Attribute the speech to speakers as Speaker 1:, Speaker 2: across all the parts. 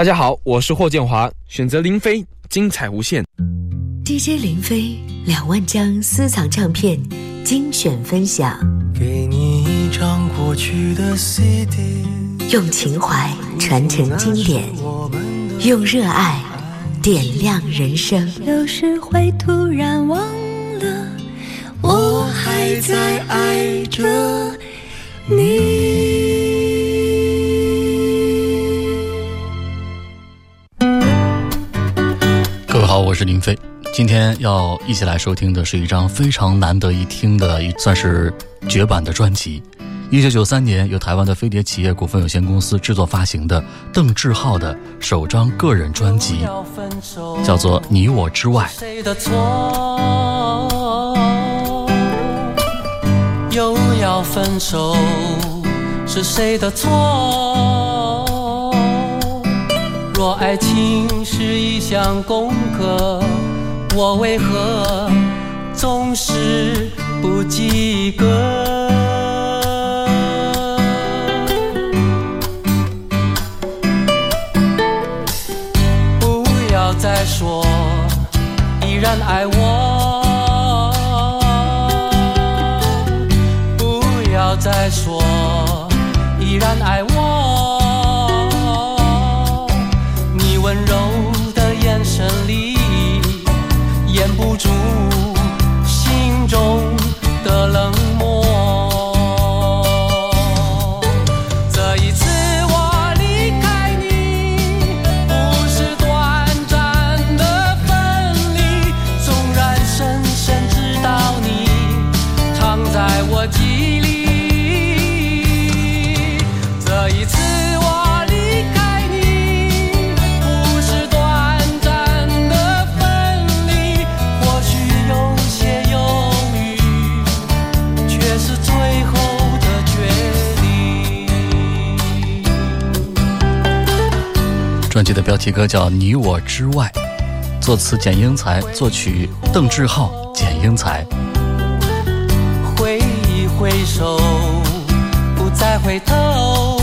Speaker 1: 大家好，我是霍建华，选择林飞，精彩无限。
Speaker 2: DJ 林飞两万张私藏唱片精选分享，
Speaker 3: 给你一张过去的 CD，
Speaker 2: 用情怀传承经典，用热爱点亮人生。
Speaker 4: 有时会突然忘了，我还在爱着你。
Speaker 5: 我是林飞。今天要一起来收听的是一张非常难得一听的，一算是绝版的专辑。一九九三年，由台湾的飞碟企业股份有限公司制作发行的邓志浩的首张个人专辑，叫做《你我之外》。
Speaker 3: 谁的错又要分手，是谁的错？若爱情是一项功课，我为何总是不及格？不要再说依然爱我，不要再说依然爱我。
Speaker 5: 题歌叫《你我之外》，作词简英才，作曲邓志浩、简英才。
Speaker 3: 挥一挥手，不再回头，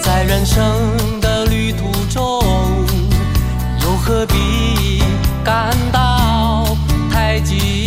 Speaker 3: 在人生的旅途中，又何必感到太寂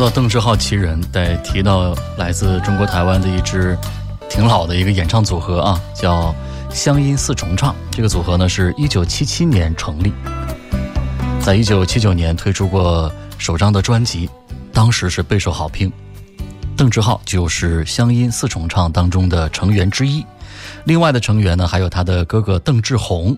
Speaker 5: 说到邓志浩奇人，得提到来自中国台湾的一支挺老的一个演唱组合啊，叫乡音四重唱。这个组合呢是一九七七年成立，在一九七九年推出过首张的专辑，当时是备受好评。邓志浩就是乡音四重唱当中的成员之一，另外的成员呢还有他的哥哥邓志宏。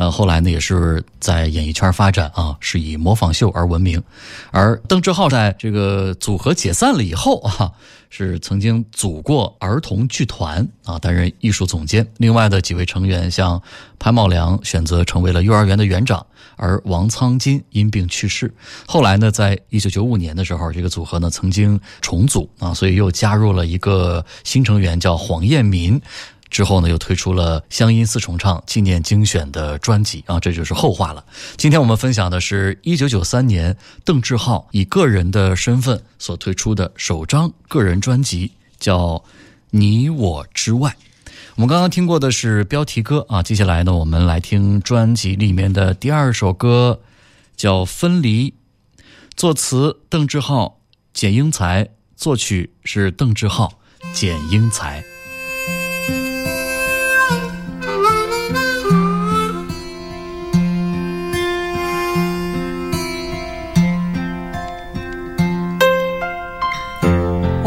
Speaker 5: 呃，后来呢，也是在演艺圈发展啊，是以模仿秀而闻名。而邓志浩在这个组合解散了以后啊，是曾经组过儿童剧团啊，担任艺术总监。另外的几位成员，像潘茂良选择成为了幼儿园的园长，而王苍金因病去世。后来呢，在一九九五年的时候，这个组合呢曾经重组啊，所以又加入了一个新成员，叫黄彦民。之后呢，又推出了乡音四重唱纪念精选的专辑啊，这就是后话了。今天我们分享的是一九九三年邓志浩以个人的身份所推出的首张个人专辑，叫《你我之外》。我们刚刚听过的是标题歌啊，接下来呢，我们来听专辑里面的第二首歌，叫《分离》，作词邓志浩、简英才，作曲是邓志浩、简英才。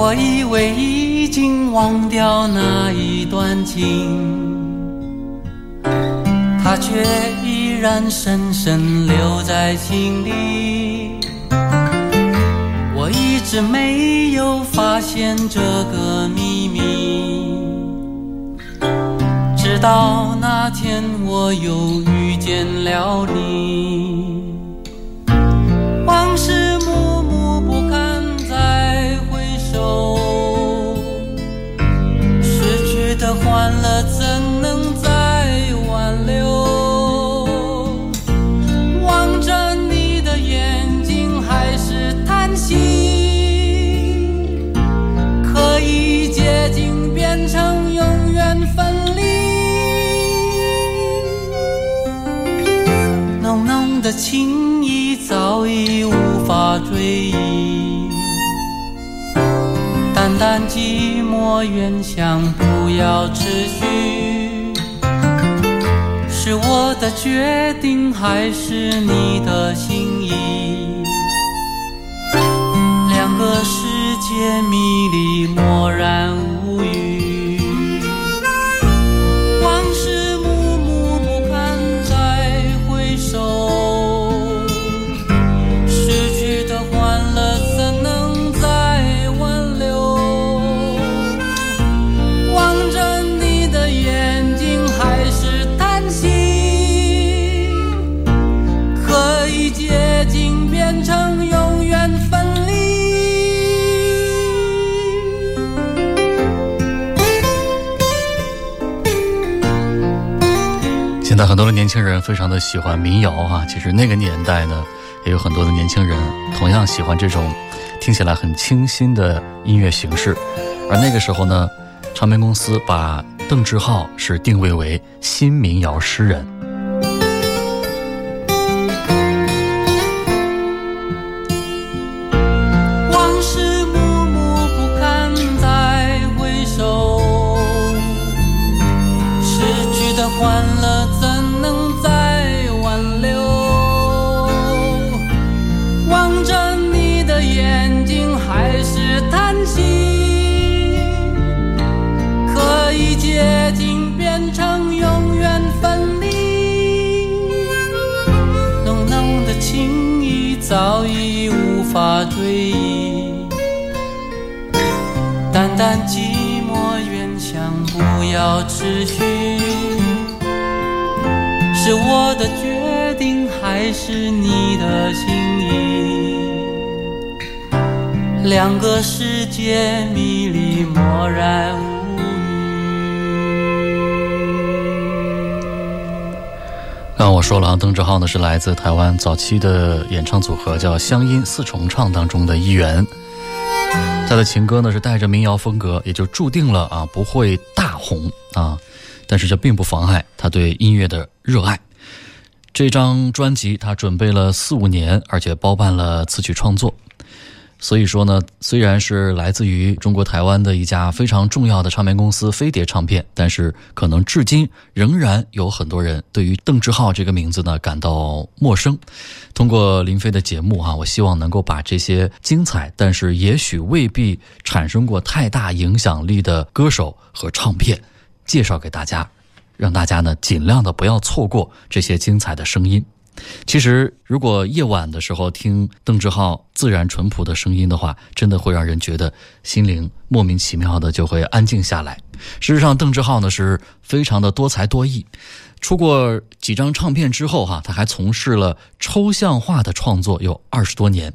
Speaker 3: 我以为已经忘掉那一段情，它却依然深深留在心里。我一直没有发现这个秘密，直到那天我又遇见了你，情意早已无法追忆。淡淡寂寞，远想不要持续。是我的决定，还是你的心意？两个世界迷离，默然
Speaker 5: 很多年轻人非常的喜欢民谣啊，其实那个年代呢，也有很多的年轻人同样喜欢这种听起来很清新的音乐形式。而那个时候呢，唱片公司把邓志浩是定位为新民谣诗人。要持续。是我的决定，还是你的心意？两个世界迷离，默然。刚我说了啊，邓志浩呢是来自台湾早期的演唱组合叫乡音四重唱当中的一员。他的情歌呢是带着民谣风格，也就注定了啊不会大红啊，但是这并不妨碍他对音乐的热爱。这张专辑他准备了四五年，而且包办了词曲创作。所以说呢，虽然是来自于中国台湾的一家非常重要的唱片公司飞碟唱片，但是可能至今仍然有很多人对于邓志浩这个名字呢感到陌生。通过林飞的节目哈，我希望能够把这些精彩，但是也许未必产生过太大影响力的歌手和唱片介绍给大家，让大家呢尽量的不要错过这些精彩的声音。其实，如果夜晚的时候听邓志浩自然淳朴的声音的话，真的会让人觉得心灵莫名其妙的就会安静下来。事实上，邓志浩呢是非常的多才多艺。出过几张唱片之后，哈，他还从事了抽象画的创作有二十多年，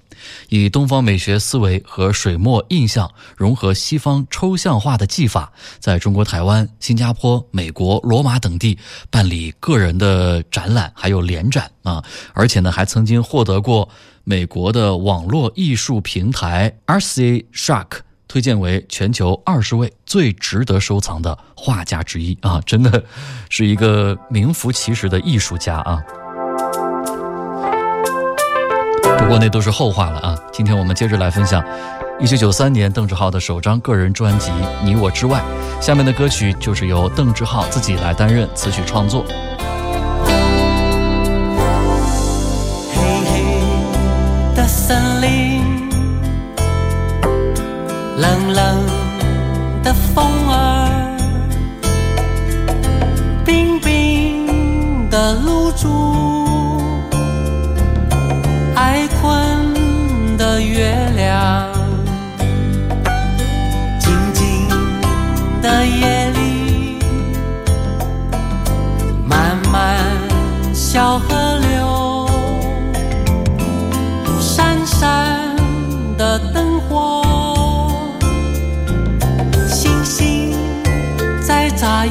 Speaker 5: 以东方美学思维和水墨印象融合西方抽象画的技法，在中国台湾、新加坡、美国、罗马等地办理个人的展览，还有联展啊，而且呢，还曾经获得过美国的网络艺术平台 RC Shark。推荐为全球二十位最值得收藏的画家之一啊，真的是一个名副其实的艺术家啊。不过那都是后话了啊。今天我们接着来分享一九九三年邓志浩的首张个人专辑《你我之外》，下面的歌曲就是由邓志浩自己来担任词曲创作。
Speaker 3: 黑黑的的风儿，冰冰的露珠，爱困的月亮，静静的夜里，慢慢小河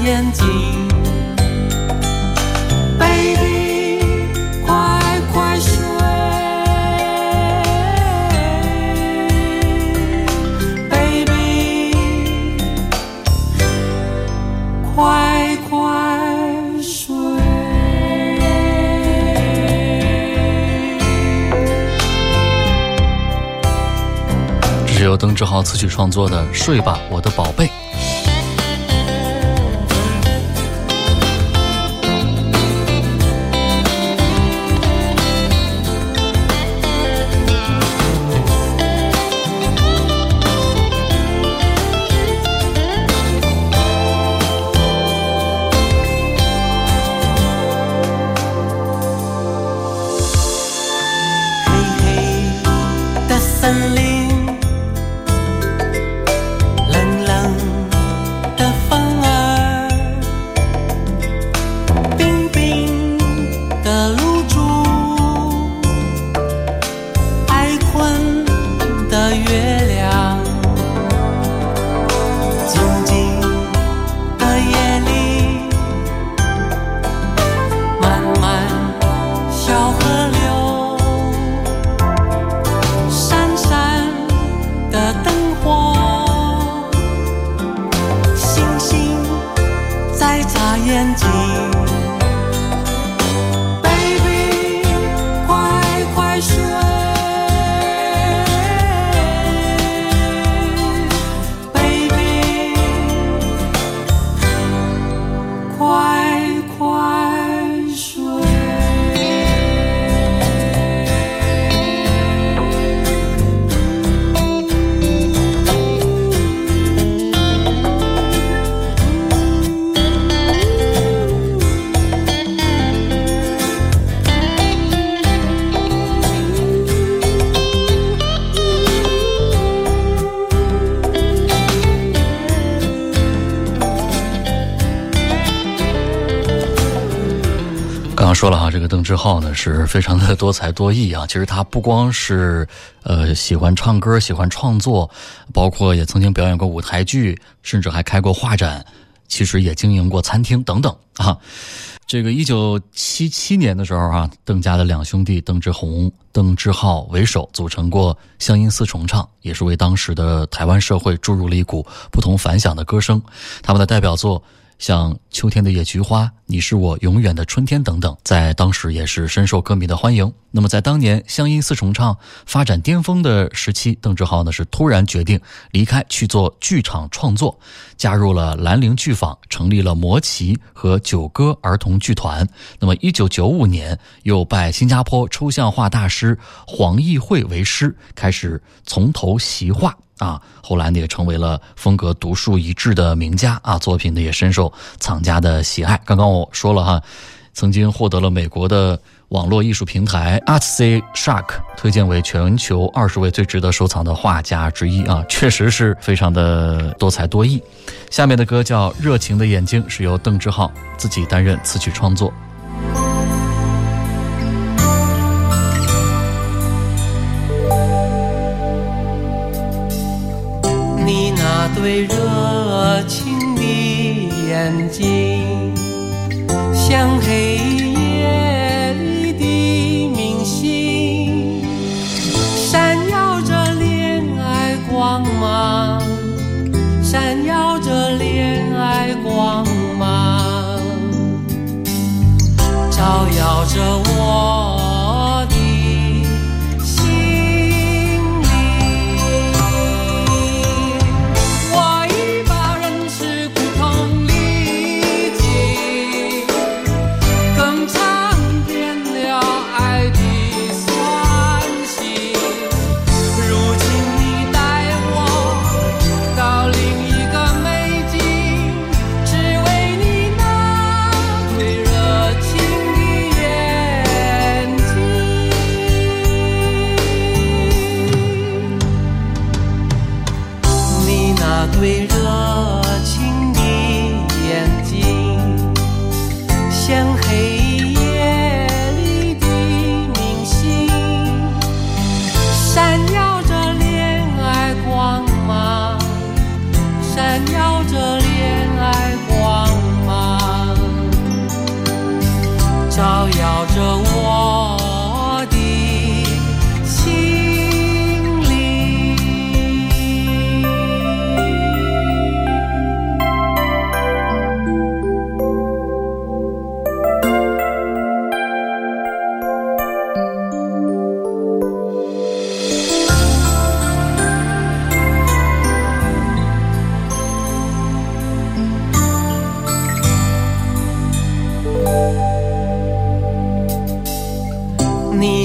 Speaker 3: 眼睛，baby，快快睡，baby，快快睡。
Speaker 5: 这是由邓志豪词曲创作的《睡吧，我的宝贝》。志浩呢是非常的多才多艺啊。其实他不光是呃喜欢唱歌、喜欢创作，包括也曾经表演过舞台剧，甚至还开过画展，其实也经营过餐厅等等啊。这个一九七七年的时候啊，邓家的两兄弟邓志宏、邓志浩为首组成过乡音四重唱，也是为当时的台湾社会注入了一股不同凡响的歌声。他们的代表作。像《秋天的野菊花》《你是我永远的春天》等等，在当时也是深受歌迷的欢迎。那么在当年乡音四重唱发展巅峰的时期，邓志浩呢是突然决定离开去做剧场创作，加入了兰陵剧坊，成立了魔奇和九歌儿童剧团。那么一九九五年又拜新加坡抽象画大师黄义惠为师，开始从头习画。啊，后来呢也成为了风格独树一帜的名家啊，作品呢也深受藏家的喜爱。刚刚我说了哈，曾经获得了美国的网络艺术平台 Artsy Shark 推荐为全球二十位最值得收藏的画家之一啊，确实是非常的多才多艺。下面的歌叫《热情的眼睛》，是由邓志浩自己担任词曲创作。
Speaker 3: 最热情的眼睛，像黑夜里的明星，闪耀着恋爱光芒，闪耀着恋爱光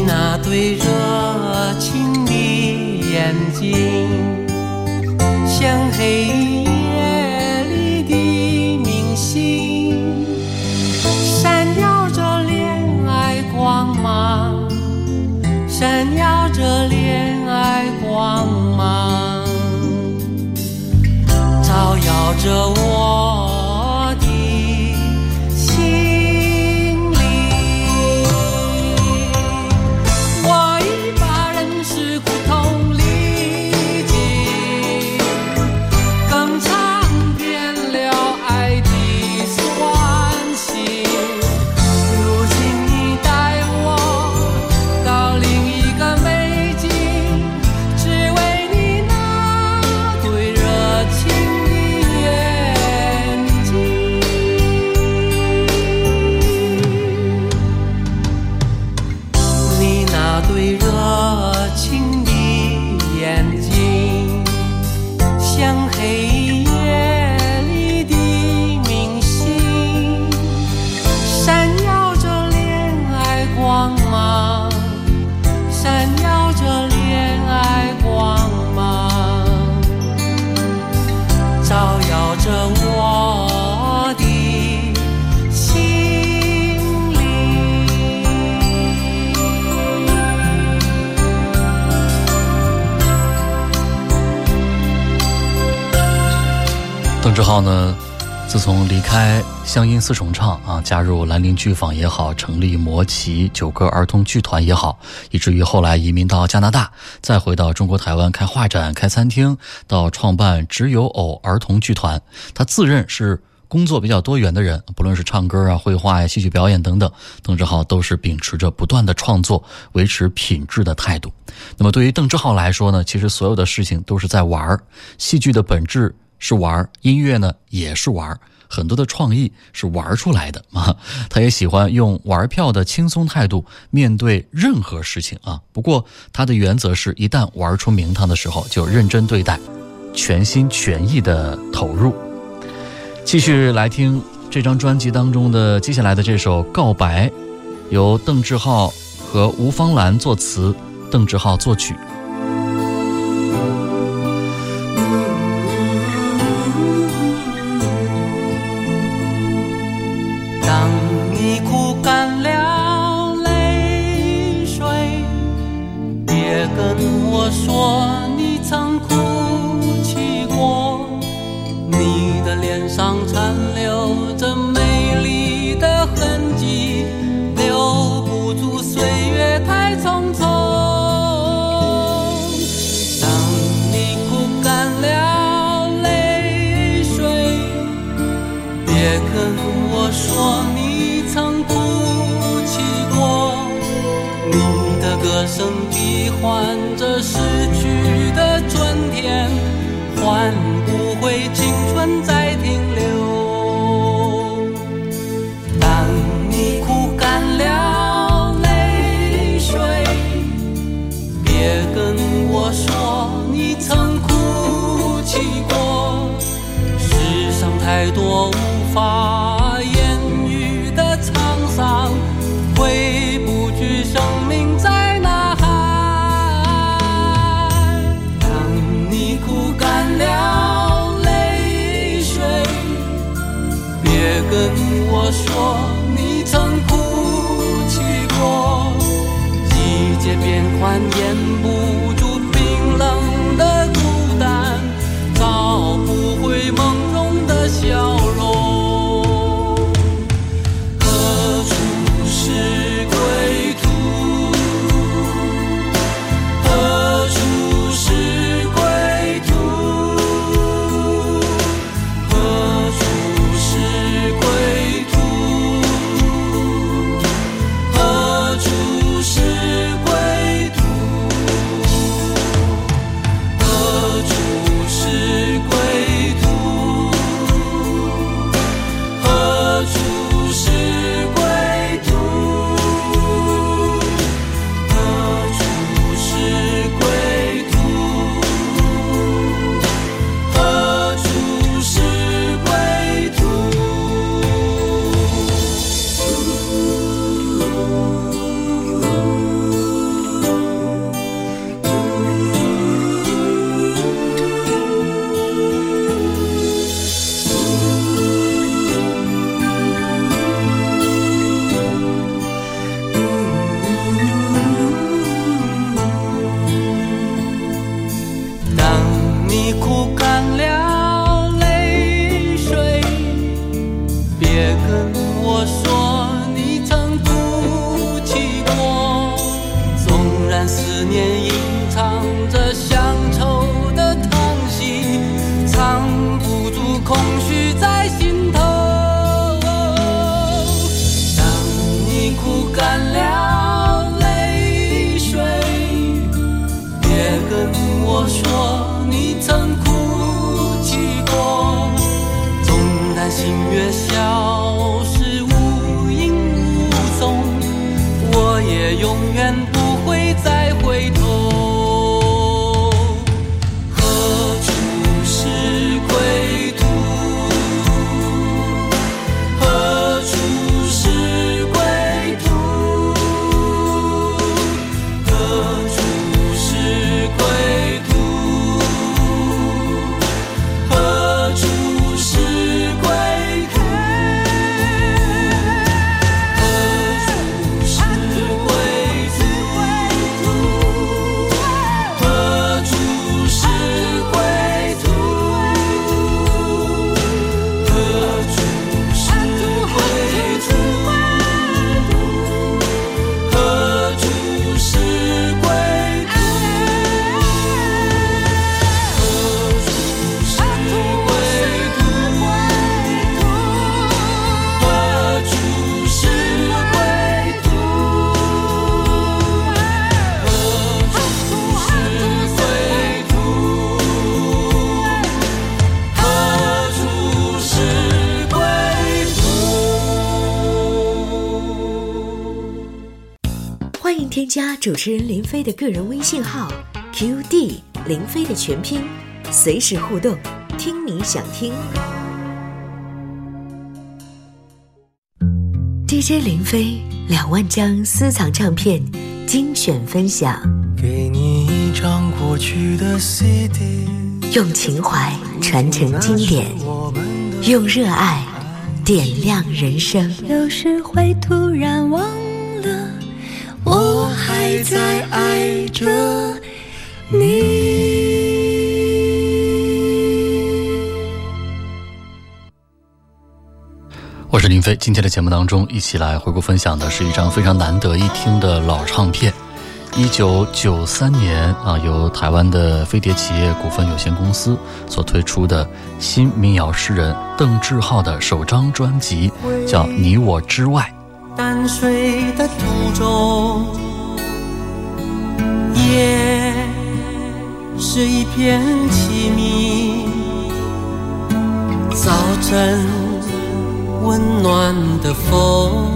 Speaker 3: 那对热情的眼睛像黑夜里的明星闪耀着恋爱光芒闪耀着恋爱光芒照耀着我。
Speaker 5: 邓志浩呢，自从离开乡音四重唱啊，加入兰陵剧坊也好，成立魔奇九歌儿童剧团也好，以至于后来移民到加拿大，再回到中国台湾开画展、开餐厅，到创办只有偶儿童剧团。他自认是工作比较多元的人，不论是唱歌啊、绘画呀、戏剧表演等等，邓志浩都是秉持着不断的创作、维持品质的态度。那么对于邓志浩来说呢，其实所有的事情都是在玩儿，戏剧的本质。是玩儿音乐呢也是玩儿很多的创意是玩儿出来的啊 他也喜欢用玩票的轻松态度面对任何事情啊不过他的原则是一旦玩出名堂的时候就认真对待全心全意的投入。继续来听这张专辑当中的接下来的这首告白由邓志浩和吴芳兰作词邓志浩作曲。
Speaker 3: 换这世
Speaker 2: 烟持人林飞的个人微信号 QD 林飞的全拼，随时互动，听你想听。DJ 林飞两万张私藏唱片精选分享，
Speaker 4: 给你一张过去的 CD，
Speaker 2: 用情怀传承经典，用热爱点亮人生。
Speaker 4: 有时会突然忘还在爱着你。
Speaker 5: 我是林飞，今天的节目当中，一起来回顾分享的是一张非常难得一听的老唱片。一九九三年啊，由台湾的飞碟企业股份有限公司所推出的新民谣诗人邓志浩的首张专辑，叫《你我之外》。
Speaker 3: 淡水的途中，夜是一片凄迷，早晨。温暖的风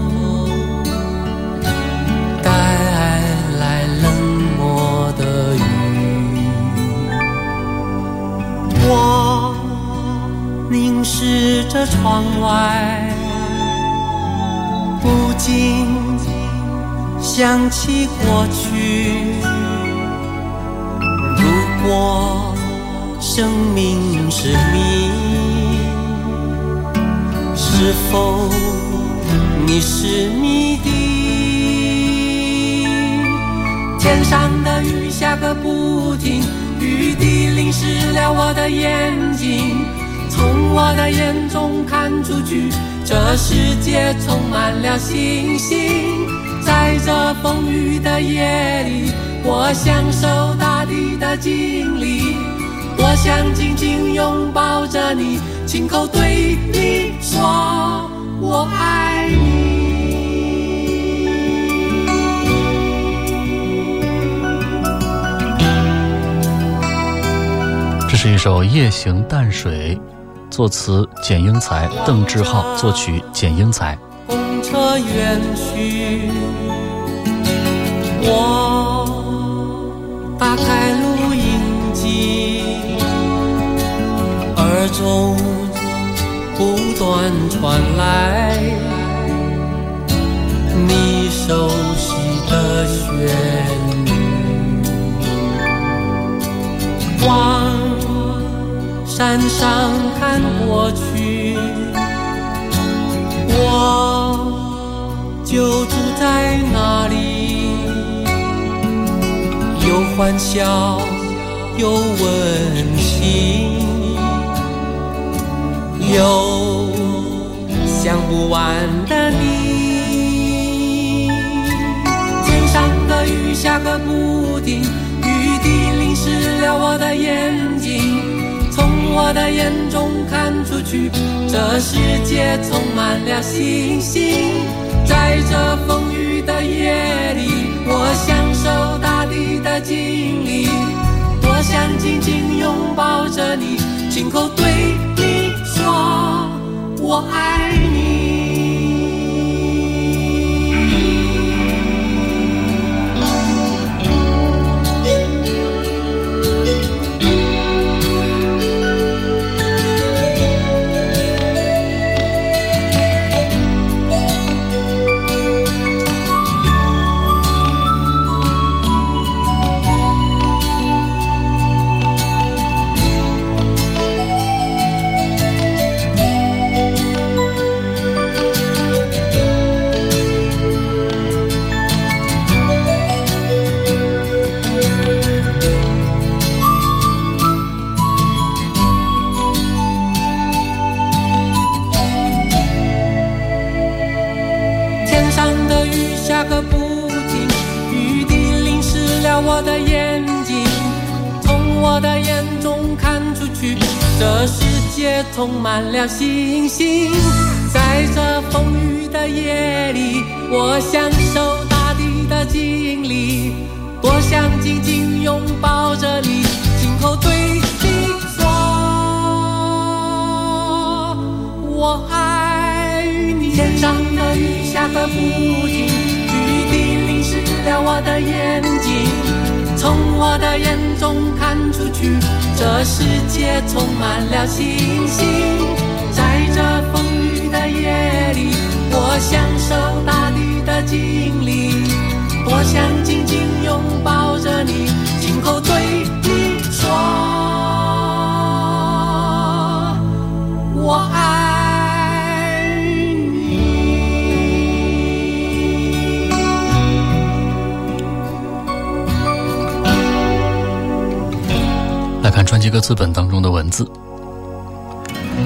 Speaker 3: 带来冷漠的雨，我凝视着窗外，不禁想起过去。我生命是谜。是否你是谜底？天上的雨下个不停，雨滴淋湿了我的眼睛。从我的眼中看出去，这世界充满了星星。在这风雨的夜里，我享受大地的经历。我想紧紧拥抱着你。亲口对你说我爱你。
Speaker 5: 这是一首《夜行淡水》，作词简英才，邓志浩作曲简英才。
Speaker 3: 公车远去，我打开录音机，耳中。不断传来你熟悉的旋律，往山上看过去，我就住在那里，有欢笑，有温馨。有想不完的你，天上的雨下个不停，雨滴淋湿了我的眼睛。从我的眼中看出去，这世界充满了星星。在这风雨的夜里，我享受你的经历。多想紧紧拥抱着你，亲口对你说。我爱你。充满了希星星。在这风雨的夜里，我享受大地的经历，多想紧紧拥抱着你，亲口对你说，我爱你。
Speaker 5: 来看专辑歌词本当中的文字。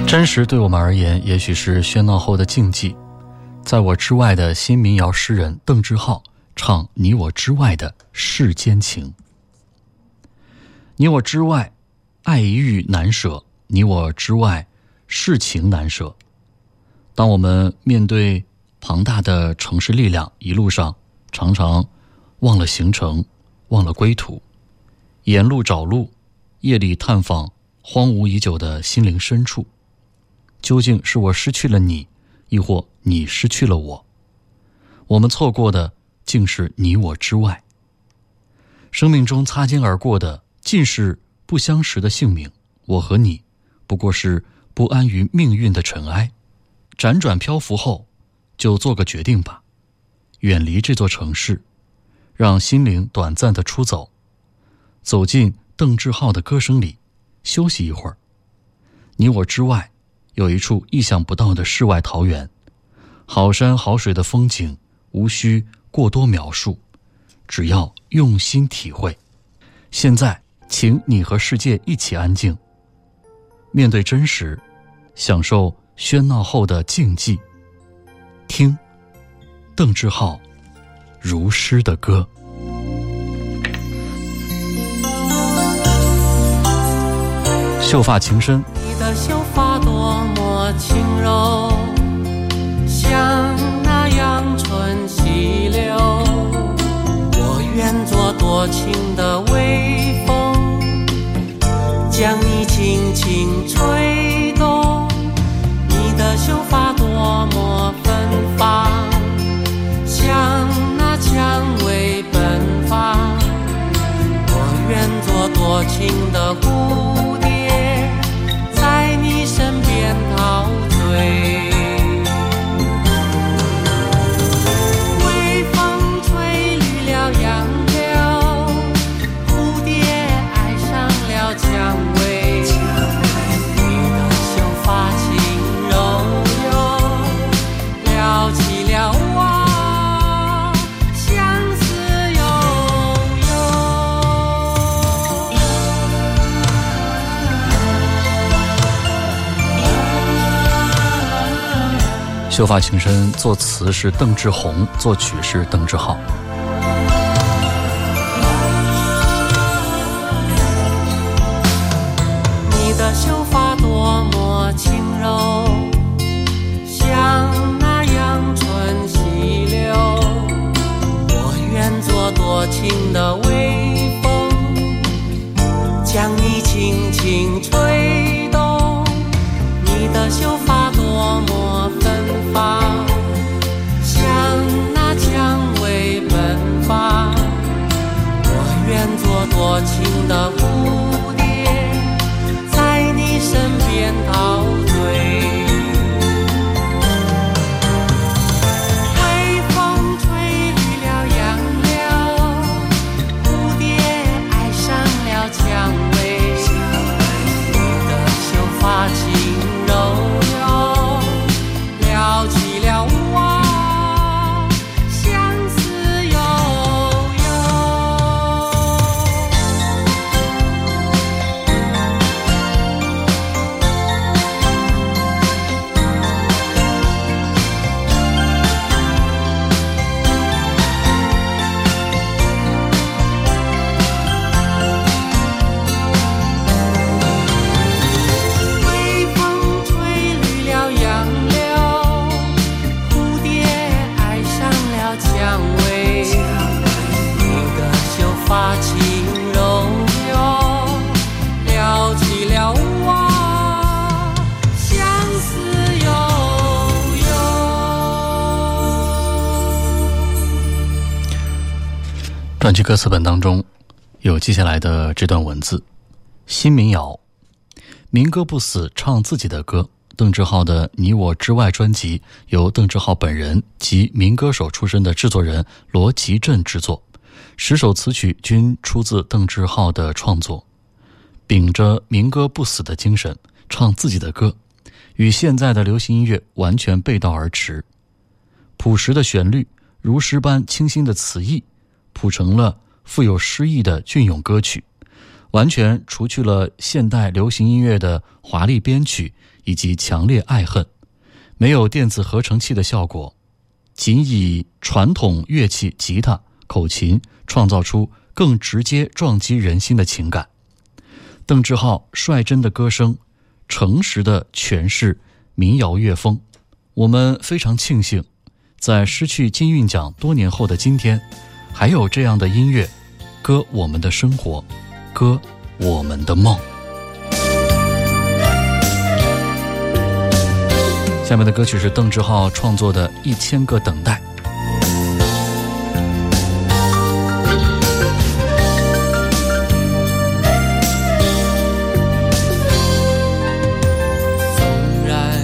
Speaker 5: 真实对我们而言，也许是喧闹后的静寂。在我之外的新民谣诗人邓志浩唱“你我之外的世间情”。你我之外，爱欲难舍；你我之外，世情难舍。当我们面对庞大的城市力量，一路上常常忘了行程，忘了归途，沿路找路，夜里探访荒芜已久的心灵深处。究竟是我失去了你，亦或你失去了我？我们错过的竟是你我之外。生命中擦肩而过的，尽是不相识的姓名。我和你，不过是不安于命运的尘埃。辗转漂浮后，就做个决定吧，远离这座城市，让心灵短暂的出走，走进邓志浩的歌声里，休息一会儿。你我之外。有一处意想不到的世外桃源，好山好水的风景，无需过多描述，只要用心体会。现在，请你和世界一起安静，面对真实，享受喧闹后的静寂。听，邓志浩如诗的歌。秀发情深。
Speaker 3: 你的秀发多么轻柔，像那阳春溪流。我愿做多情的微风，将你轻轻吹动。你的秀发多么芬芳，像那蔷薇奔放。我愿做多情的蝴秀发
Speaker 5: 情深，作词是邓志宏，作曲是邓志浩。
Speaker 3: 你的秀发多么轻柔，像那阳春溪流。我愿做多情的
Speaker 5: 歌词本当中有接下来的这段文字：新民谣，民歌不死，唱自己的歌。邓志浩的《你我之外》专辑由邓志浩本人及民歌手出身的制作人罗吉镇制作，十首词曲均出自邓志浩的创作。秉着民歌不死的精神，唱自己的歌，与现在的流行音乐完全背道而驰。朴实的旋律，如诗般清新的词意。谱成了富有诗意的隽永歌曲，完全除去了现代流行音乐的华丽编曲以及强烈爱恨，没有电子合成器的效果，仅以传统乐器吉他、口琴创造出更直接撞击人心的情感。邓志浩率真的歌声，诚实的诠释民谣乐风，我们非常庆幸，在失去金韵奖多年后的今天。还有这样的音乐，歌我们的生活，歌我们的梦。下面的歌曲是邓志浩创作的《一千个等待》。
Speaker 3: 纵然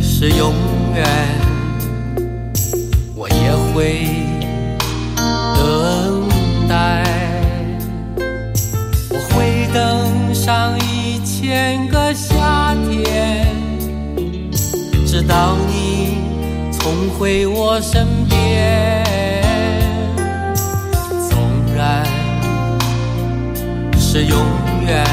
Speaker 3: 是永重回我身边。纵然是永远，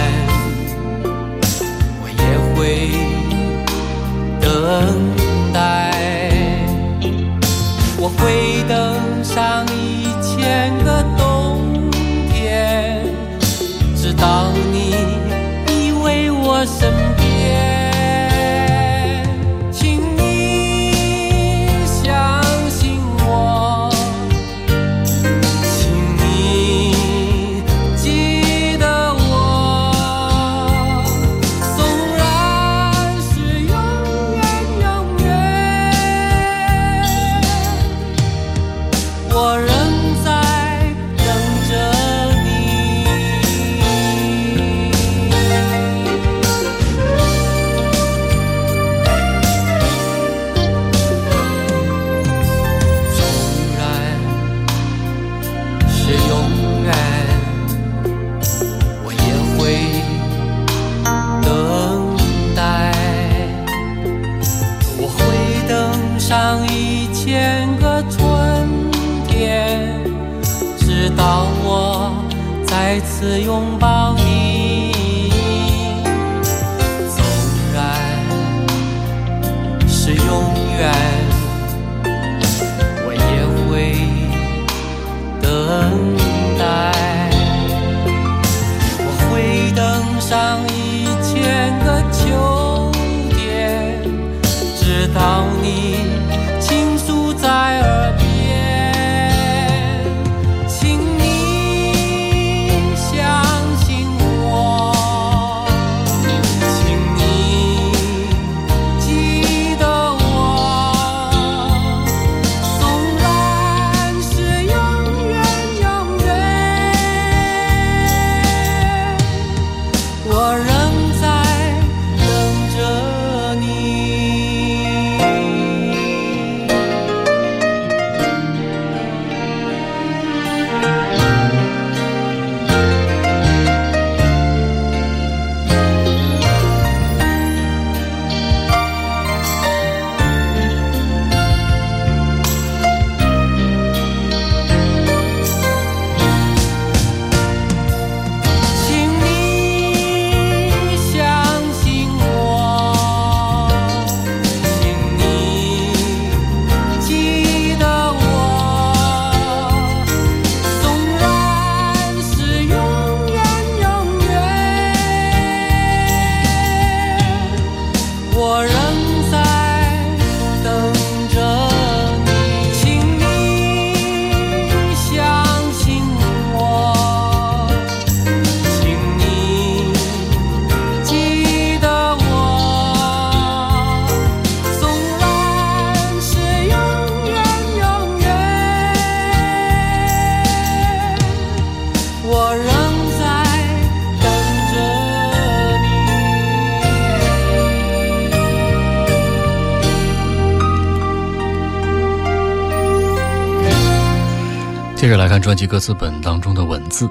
Speaker 5: 接着来看专辑歌词本当中的文字。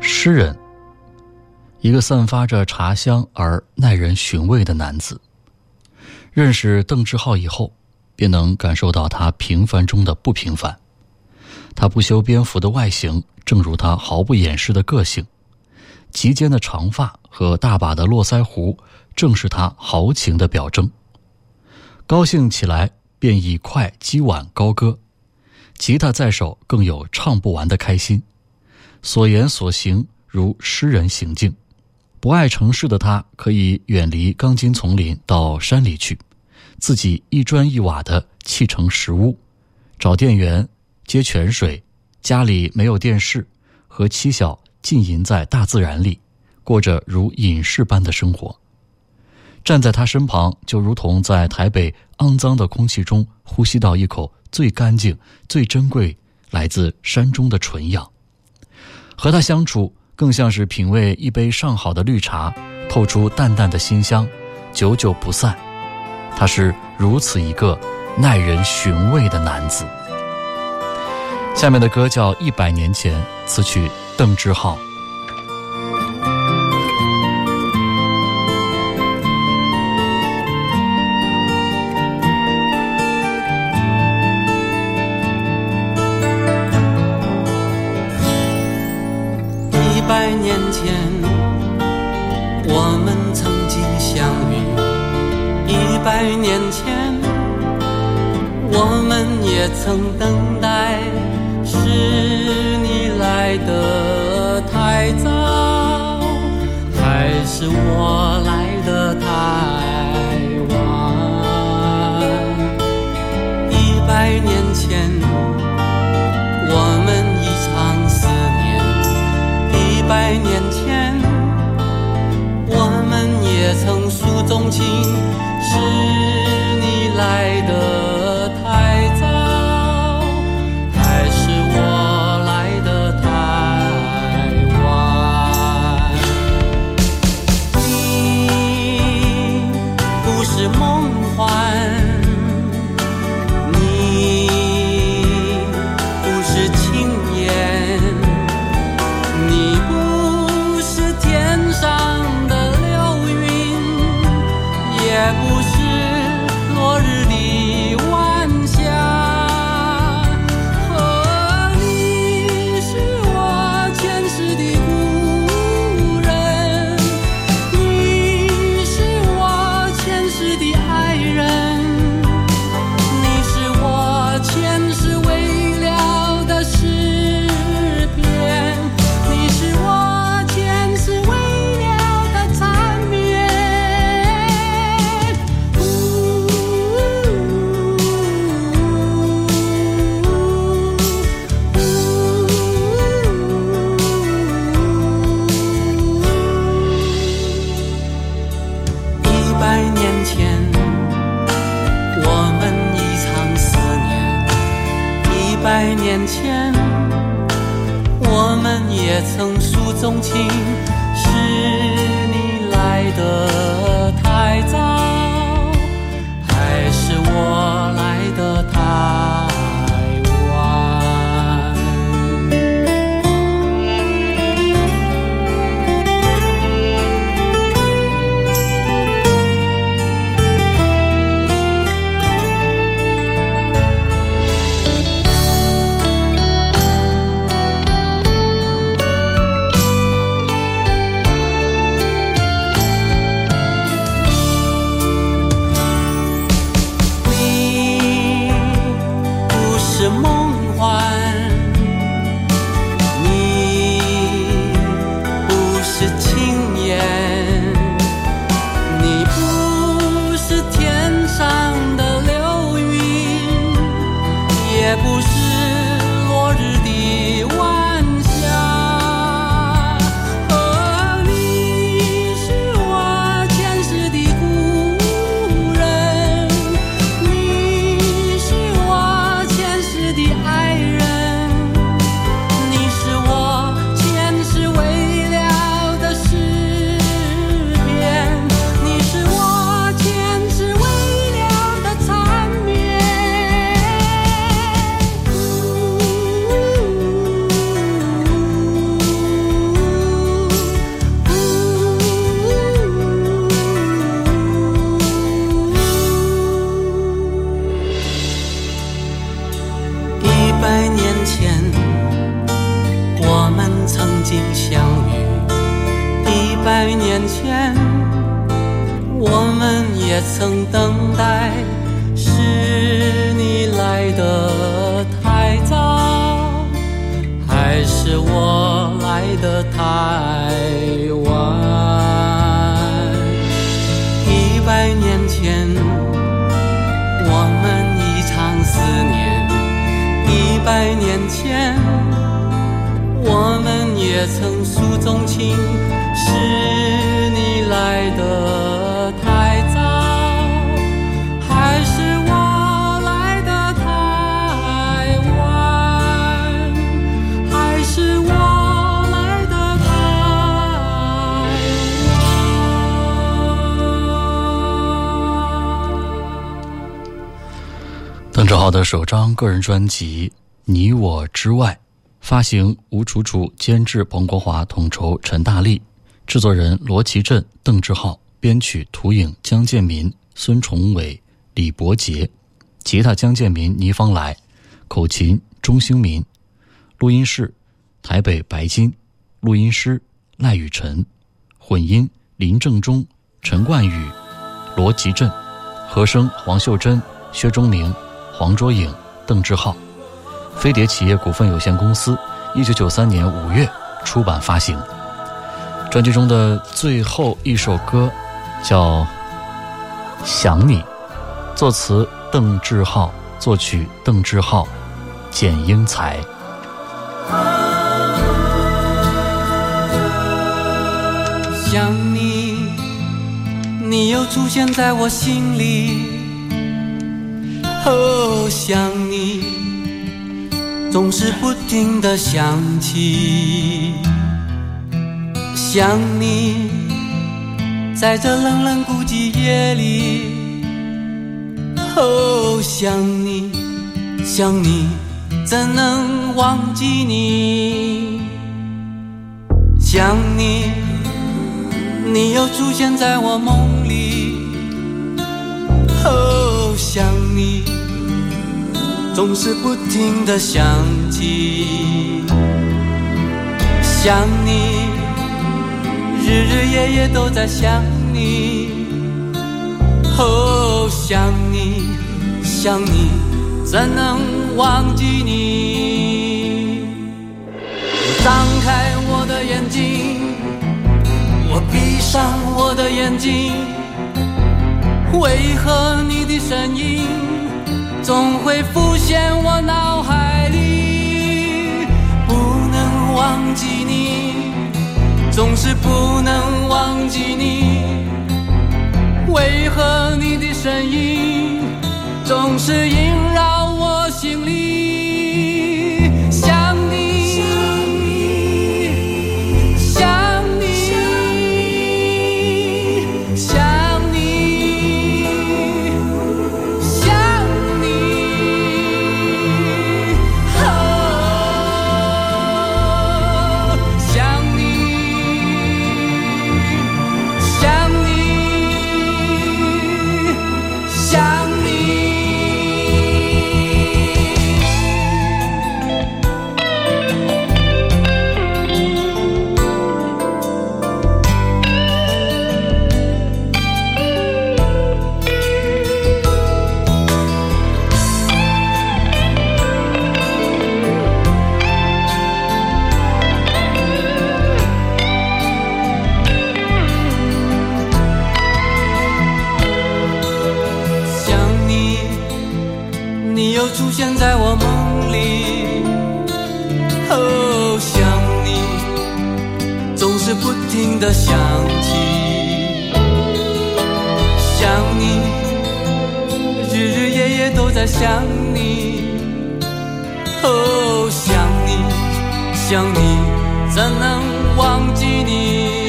Speaker 5: 诗人，一个散发着茶香而耐人寻味的男子。认识邓志浩以后，便能感受到他平凡中的不平凡。他不修边幅的外形，正如他毫不掩饰的个性。及肩的长发和大把的络腮胡，正是他豪情的表征。高兴起来，便以快击碗高歌。吉他在手，更有唱不完的开心。所言所行如诗人行径。不爱城市的他，可以远离钢筋丛林，到山里去，自己一砖一瓦的砌成石屋，找店员接泉水。家里没有电视，和妻小浸淫在大自然里，过着如隐士般的生活。站在他身旁，就如同在台北肮脏的空气中呼吸到一口。最干净、最珍贵，来自山中的纯氧。和他相处，更像是品味一杯上好的绿茶，透出淡淡的馨香，久久不散。他是如此一个耐人寻味的男子。下面的歌叫《一百年前》，词曲邓志浩。
Speaker 3: 曾等待，是你来的太早，还是我来的太晚？一百年前，我们一场思念；一百年前，我们也曾诉衷情。
Speaker 5: 首张个人专辑《你我之外》，发行吴楚楚监制，彭国华统筹，陈大力制作人罗奇振、邓志浩编曲，图影江建民、孙崇伟、李伯杰，吉他江建民、倪方来，口琴钟兴民，录音室台北白金，录音师赖雨辰，混音林正中、陈冠宇、罗吉振，和声黄秀珍、薛忠明。黄卓颖、邓志浩，飞碟企业股份有限公司，一九九三年五月出版发行。专辑中的最后一首歌叫《想你》，作词邓志浩，作曲邓志浩、简英才。
Speaker 3: 想你，你又出现在我心里。哦，想你，总是不停的想起。想你，在这冷冷孤寂夜里。哦，想你，想你，怎能忘记你？想你，你又出现在我梦里。哦，想你，总是不停的想起，想你，日日夜夜都在想你。哦，想你，想你，怎能忘记你？我张开我的眼睛，我闭上我的眼睛。为何你的身影总会浮现我脑海里？不能忘记你，总是不能忘记你。为何你的身影总是萦绕我心里？你又出现在我梦里。哦，想你，总是不停的想起。想你，日日夜夜都在想你。哦，想你，想你，怎能忘记你？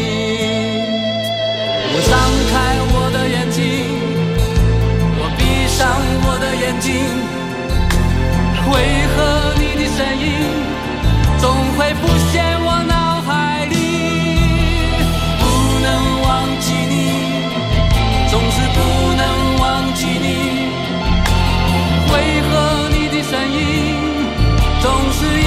Speaker 3: 声音总会浮现我脑海里？不能忘记你，总是不能忘记你。为何你的身影总是萦